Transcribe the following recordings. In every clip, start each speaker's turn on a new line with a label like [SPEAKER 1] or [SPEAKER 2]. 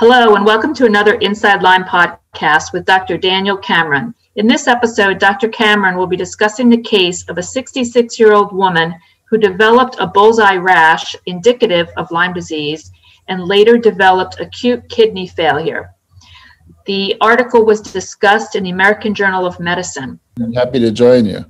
[SPEAKER 1] Hello, and welcome to another Inside Lyme podcast with Dr. Daniel Cameron. In this episode, Dr. Cameron will be discussing the case of a 66 year old woman who developed a bullseye rash indicative of Lyme disease and later developed acute kidney failure. The article was discussed in the American Journal of Medicine.
[SPEAKER 2] I'm happy to join you.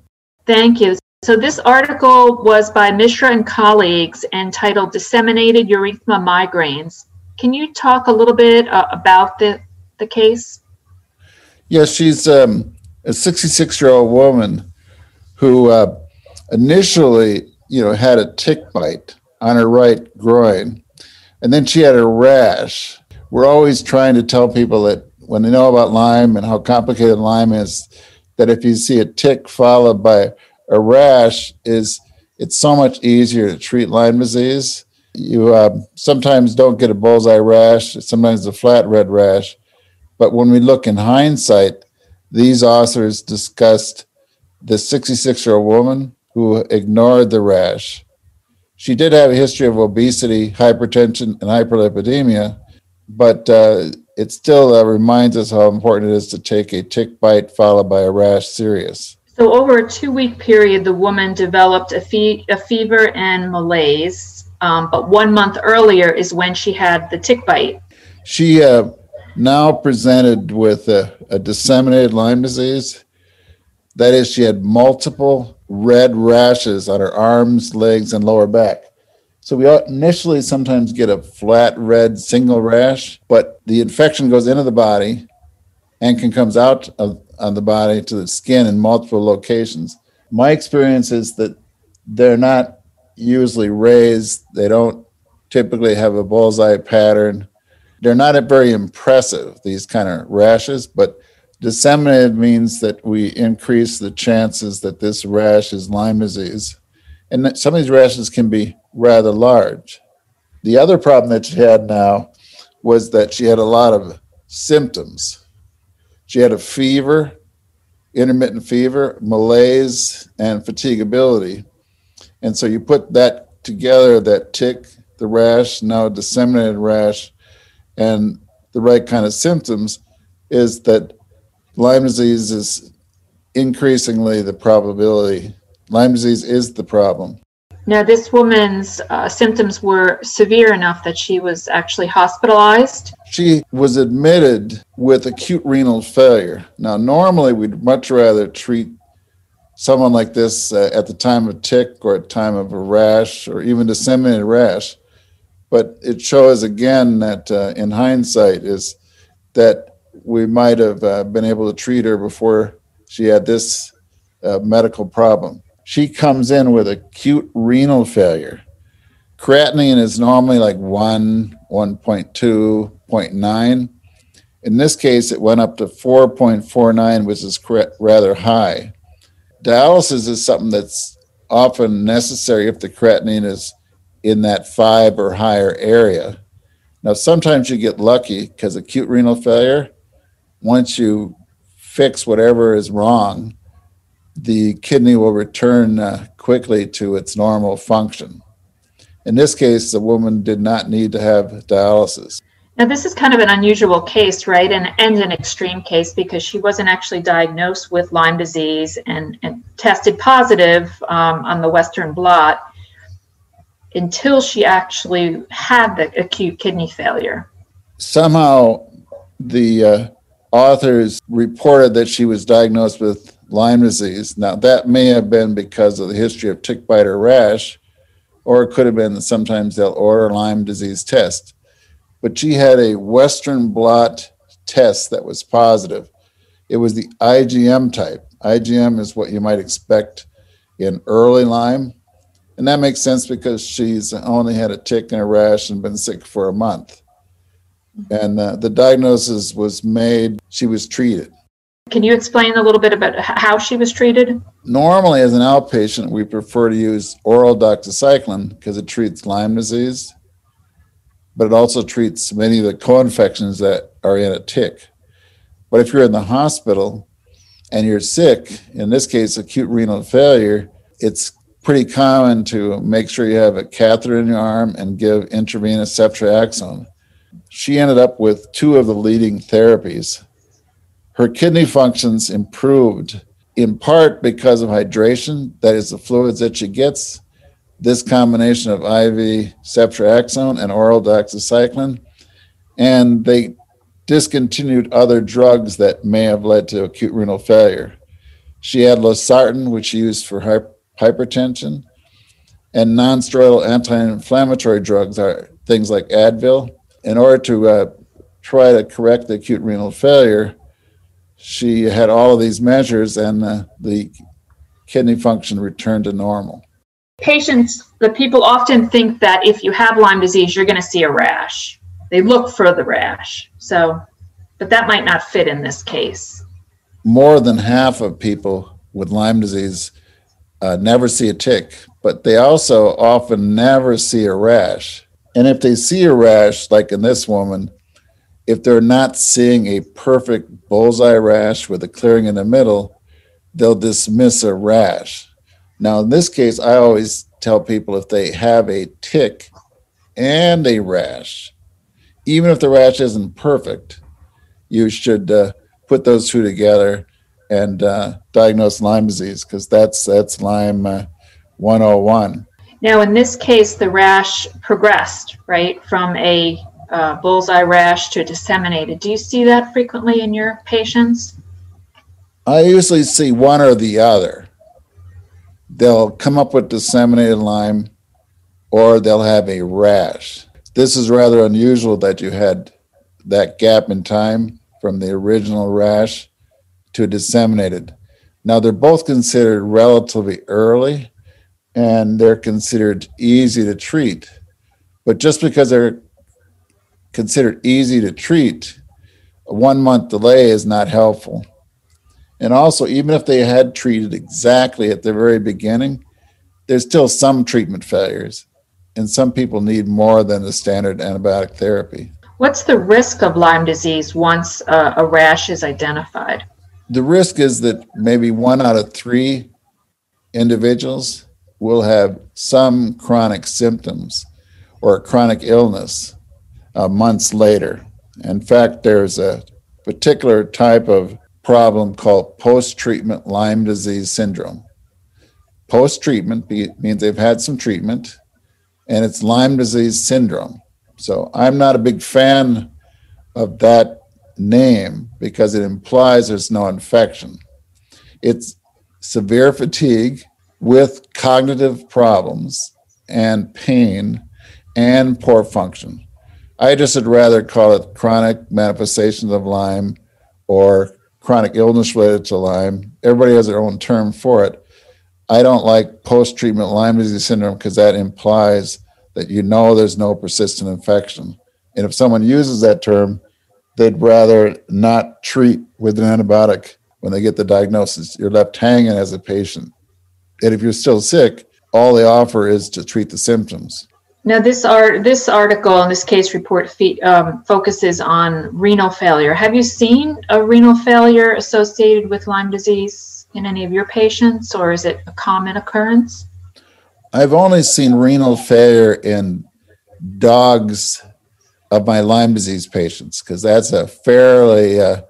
[SPEAKER 1] Thank you. So, this article was by Mishra and colleagues entitled Disseminated Erythema Migrans can you talk a little bit uh, about the, the case?
[SPEAKER 2] Yes, she's um, a 66 year old woman who uh, initially, you know, had a tick bite on her right groin, and then she had a rash. We're always trying to tell people that when they know about Lyme and how complicated Lyme is, that if you see a tick followed by a rash, is it's so much easier to treat Lyme disease you uh, sometimes don't get a bullseye rash, sometimes a flat red rash. But when we look in hindsight, these authors discussed the 66 year old woman who ignored the rash. She did have a history of obesity, hypertension, and hyperlipidemia, but uh, it still uh, reminds us how important it is to take a tick bite followed by a rash serious.
[SPEAKER 1] So, over a two week period, the woman developed a, fe- a fever and malaise um, but one month earlier is when she had the tick bite.
[SPEAKER 2] She uh, now presented with a, a disseminated Lyme disease. That is, she had multiple red rashes on her arms, legs, and lower back. So we initially sometimes get a flat red single rash, but the infection goes into the body and can comes out of on the body to the skin in multiple locations. My experience is that they're not usually raised. They don't typically have a bullseye pattern. They're not very impressive, these kind of rashes, but disseminated means that we increase the chances that this rash is Lyme disease. And some of these rashes can be rather large. The other problem that she had now was that she had a lot of symptoms. She had a fever, intermittent fever, malaise, and fatigability. And so you put that together, that tick, the rash, now disseminated rash, and the right kind of symptoms, is that Lyme disease is increasingly the probability. Lyme disease is the problem.
[SPEAKER 1] Now, this woman's uh, symptoms were severe enough that she was actually hospitalized.
[SPEAKER 2] She was admitted with acute renal failure. Now, normally we'd much rather treat someone like this uh, at the time of tick or at time of a rash or even disseminated rash. But it shows again that uh, in hindsight is that we might have uh, been able to treat her before she had this uh, medical problem. She comes in with acute renal failure. Creatinine is normally like 1, 1.2, 0.9. In this case, it went up to 4.49, which is rather high dialysis is something that's often necessary if the creatinine is in that five or higher area. Now, sometimes you get lucky because acute renal failure, once you fix whatever is wrong, the kidney will return uh, quickly to its normal function. In this case, the woman did not need to have dialysis.
[SPEAKER 1] Now, this is kind of an unusual case, right? And, and an extreme case because she wasn't actually diagnosed with Lyme disease and, and tested positive um, on the Western blot until she actually had the acute kidney failure.
[SPEAKER 2] Somehow, the uh, authors reported that she was diagnosed with Lyme disease. Now, that may have been because of the history of tick bite or rash, or it could have been that sometimes they'll order Lyme disease test but she had a Western blot test that was positive. It was the IgM type. IgM is what you might expect in early Lyme. And that makes sense because she's only had a tick and a rash and been sick for a month. And uh, the diagnosis was made, she was treated.
[SPEAKER 1] Can you explain a little bit about how she was treated?
[SPEAKER 2] Normally, as an outpatient, we prefer to use oral doxycycline because it treats Lyme disease but it also treats many of the co-infections that are in a tick. But if you're in the hospital and you're sick, in this case, acute renal failure, it's pretty common to make sure you have a catheter in your arm and give intravenous ceftriaxone. She ended up with two of the leading therapies. Her kidney functions improved in part because of hydration, that is, the fluids that she gets. This combination of IV ceftriaxone and oral doxycycline, and they discontinued other drugs that may have led to acute renal failure. She had losartan, which she used for hypertension, and nonsteroidal anti-inflammatory drugs are things like Advil. In order to uh, try to correct the acute renal failure, she had all of these measures and uh, the kidney function returned to normal.
[SPEAKER 1] Patients, the people often think that if you have Lyme disease, you're going to see a rash. They look for the rash. So, but that might not fit in this case.
[SPEAKER 2] More than half of people with Lyme disease uh, never see a tick, but they also often never see a rash. And if they see a rash, like in this woman, if they're not seeing a perfect bullseye rash with a clearing in the middle, they'll dismiss a rash. Now, in this case, I always tell people if they have a tick and a rash, even if the rash isn't perfect, you should uh, put those two together and uh, diagnose Lyme disease because that's that's Lyme uh, 101.
[SPEAKER 1] Now, in this case, the rash progressed right from a uh, bullseye rash to disseminated. Do you see that frequently in your patients?
[SPEAKER 2] I usually see one or the other. They'll come up with disseminated Lyme or they'll have a rash. This is rather unusual that you had that gap in time from the original rash to disseminated. Now, they're both considered relatively early and they're considered easy to treat. But just because they're considered easy to treat, a one month delay is not helpful. And also, even if they had treated exactly at the very beginning, there's still some treatment failures, and some people need more than the standard antibiotic therapy.
[SPEAKER 1] What's the risk of Lyme disease once uh, a rash is identified?
[SPEAKER 2] The risk is that maybe one out of three individuals will have some chronic symptoms or chronic illness uh, months later. In fact, there's a particular type of problem called post treatment Lyme disease syndrome. Post treatment means they've had some treatment, and it's Lyme disease syndrome. So I'm not a big fan of that name because it implies there's no infection. It's severe fatigue with cognitive problems and pain and poor function. I just would rather call it chronic manifestations of Lyme or chronic illness related to Lyme. Everybody has their own term for it. I don't like post treatment Lyme disease syndrome because that implies that you know there's no persistent infection. And if someone uses that term, they'd rather not treat with an antibiotic when they get the diagnosis. You're left hanging as a patient. And if you're still sick, all they offer is to treat the symptoms.
[SPEAKER 1] Now, this art, this article in this case report fe- um, focuses on renal failure. Have you seen a renal failure associated with Lyme disease in any of your patients, or is it a common occurrence?
[SPEAKER 2] I've only seen renal failure in dogs of my Lyme disease patients because that's a fairly uh,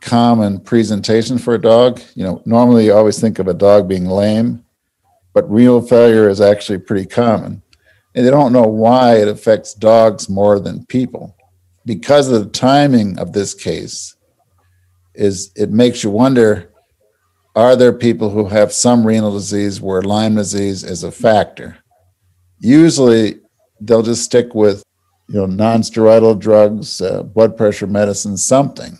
[SPEAKER 2] common presentation for a dog. You know, normally you always think of a dog being lame, but renal failure is actually pretty common and they don't know why it affects dogs more than people. Because of the timing of this case, is it makes you wonder are there people who have some renal disease where Lyme disease is a factor? Usually they'll just stick with you know non-steroidal drugs, uh, blood pressure medicine, something,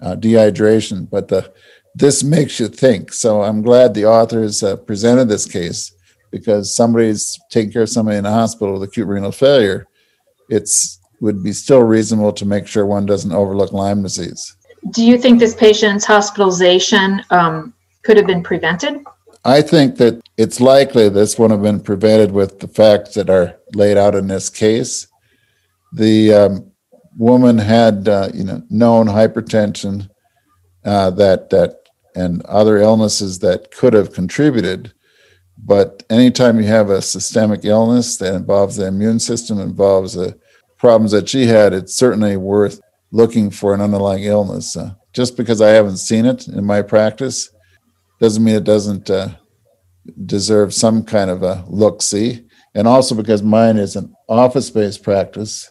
[SPEAKER 2] uh, dehydration. But the this makes you think. So I'm glad the authors uh, presented this case because somebody's taking care of somebody in a hospital with acute renal failure, it's would be still reasonable to make sure one doesn't overlook Lyme disease.
[SPEAKER 1] Do you think this patient's hospitalization um, could have been prevented?
[SPEAKER 2] I think that it's likely this would have been prevented with the facts that are laid out in this case. The um, woman had, uh, you know, known hypertension uh, that that and other illnesses that could have contributed but anytime you have a systemic illness that involves the immune system, involves the problems that she had, it's certainly worth looking for an underlying illness. Uh, just because I haven't seen it in my practice doesn't mean it doesn't uh, deserve some kind of a look see. And also because mine is an office based practice,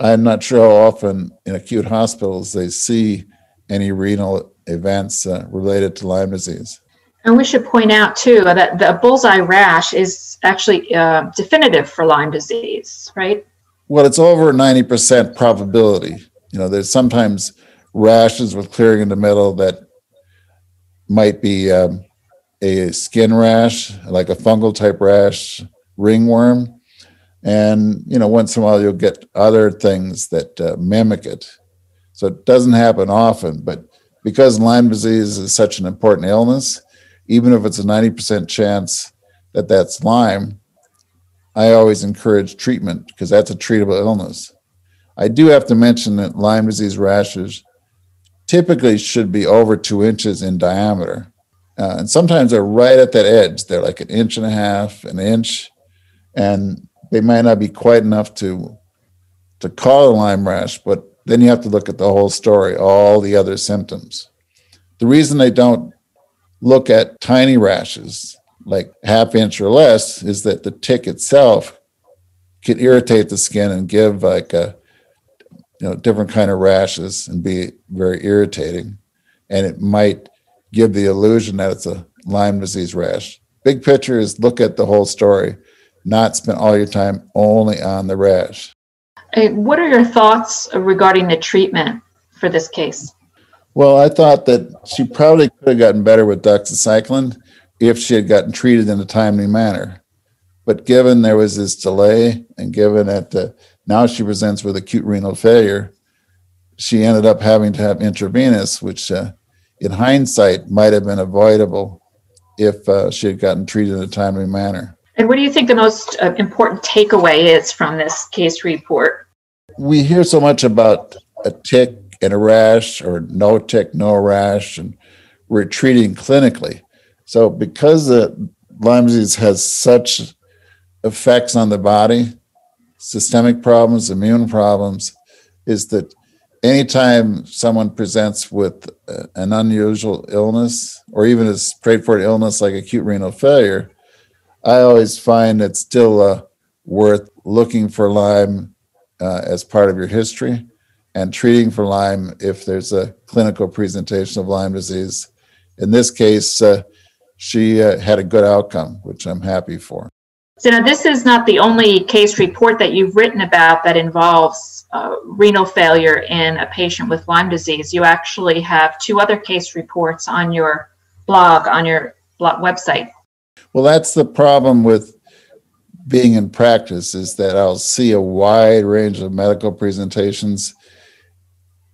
[SPEAKER 2] I'm not sure how often in acute hospitals they see any renal events uh, related to Lyme disease.
[SPEAKER 1] And we should point out too that the bullseye rash is actually uh, definitive for Lyme disease, right?
[SPEAKER 2] Well, it's over 90% probability. You know, there's sometimes rashes with clearing in the middle that might be um, a skin rash, like a fungal type rash, ringworm. And, you know, once in a while you'll get other things that uh, mimic it. So it doesn't happen often, but because Lyme disease is such an important illness, even if it's a 90% chance that that's Lyme, I always encourage treatment because that's a treatable illness. I do have to mention that Lyme disease rashes typically should be over two inches in diameter. Uh, and sometimes they're right at that edge. They're like an inch and a half, an inch, and they might not be quite enough to to call a Lyme rash, but then you have to look at the whole story, all the other symptoms. The reason they don't look at tiny rashes, like half inch or less, is that the tick itself can irritate the skin and give like a you know different kind of rashes and be very irritating. And it might give the illusion that it's a lyme disease rash. Big picture is look at the whole story not spend all your time only on the rash.
[SPEAKER 1] What are your thoughts regarding the treatment for this case
[SPEAKER 2] well i thought that she probably could have gotten better with doxycycline if she had gotten treated in a timely manner but given there was this delay and given that uh, now she presents with acute renal failure. She ended up having to have intravenous, which uh, in hindsight might have been avoidable if uh, she had gotten treated in a timely manner.
[SPEAKER 1] And what do you think the most uh, important takeaway is from this case report?
[SPEAKER 2] We hear so much about a tick and a rash, or no tick, no rash, and we're treating clinically. So, because the Lyme disease has such effects on the body, systemic problems, immune problems, is that anytime someone presents with an unusual illness or even a straightforward illness like acute renal failure, I always find it's still uh, worth looking for Lyme uh, as part of your history and treating for Lyme if there's a clinical presentation of Lyme disease. In this case, uh, she uh, had a good outcome, which I'm happy for.
[SPEAKER 1] So now this is not the only case report that you've written about that involves uh, renal failure in a patient with Lyme disease. You actually have two other case reports on your blog, on your blog website.
[SPEAKER 2] Well, that's the problem with being in practice is that I'll see a wide range of medical presentations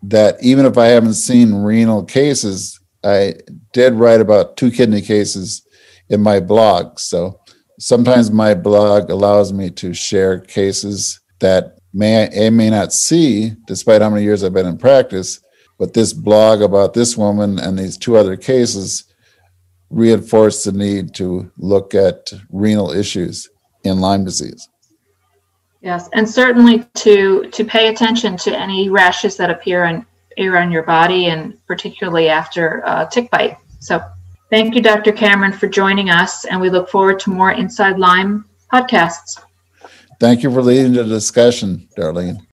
[SPEAKER 2] that even if I haven't seen renal cases, I did write about two kidney cases in my blog. So sometimes my blog allows me to share cases that may I may not see, despite how many years I've been in practice. But this blog about this woman and these two other cases reinforce the need to look at renal issues in Lyme disease.
[SPEAKER 1] Yes, and certainly to to pay attention to any rashes that appear on appear on your body, and particularly after uh, tick bite. So Thank you, Dr. Cameron, for joining us, and we look forward to more Inside Lyme podcasts.
[SPEAKER 2] Thank you for leading the discussion, Darlene.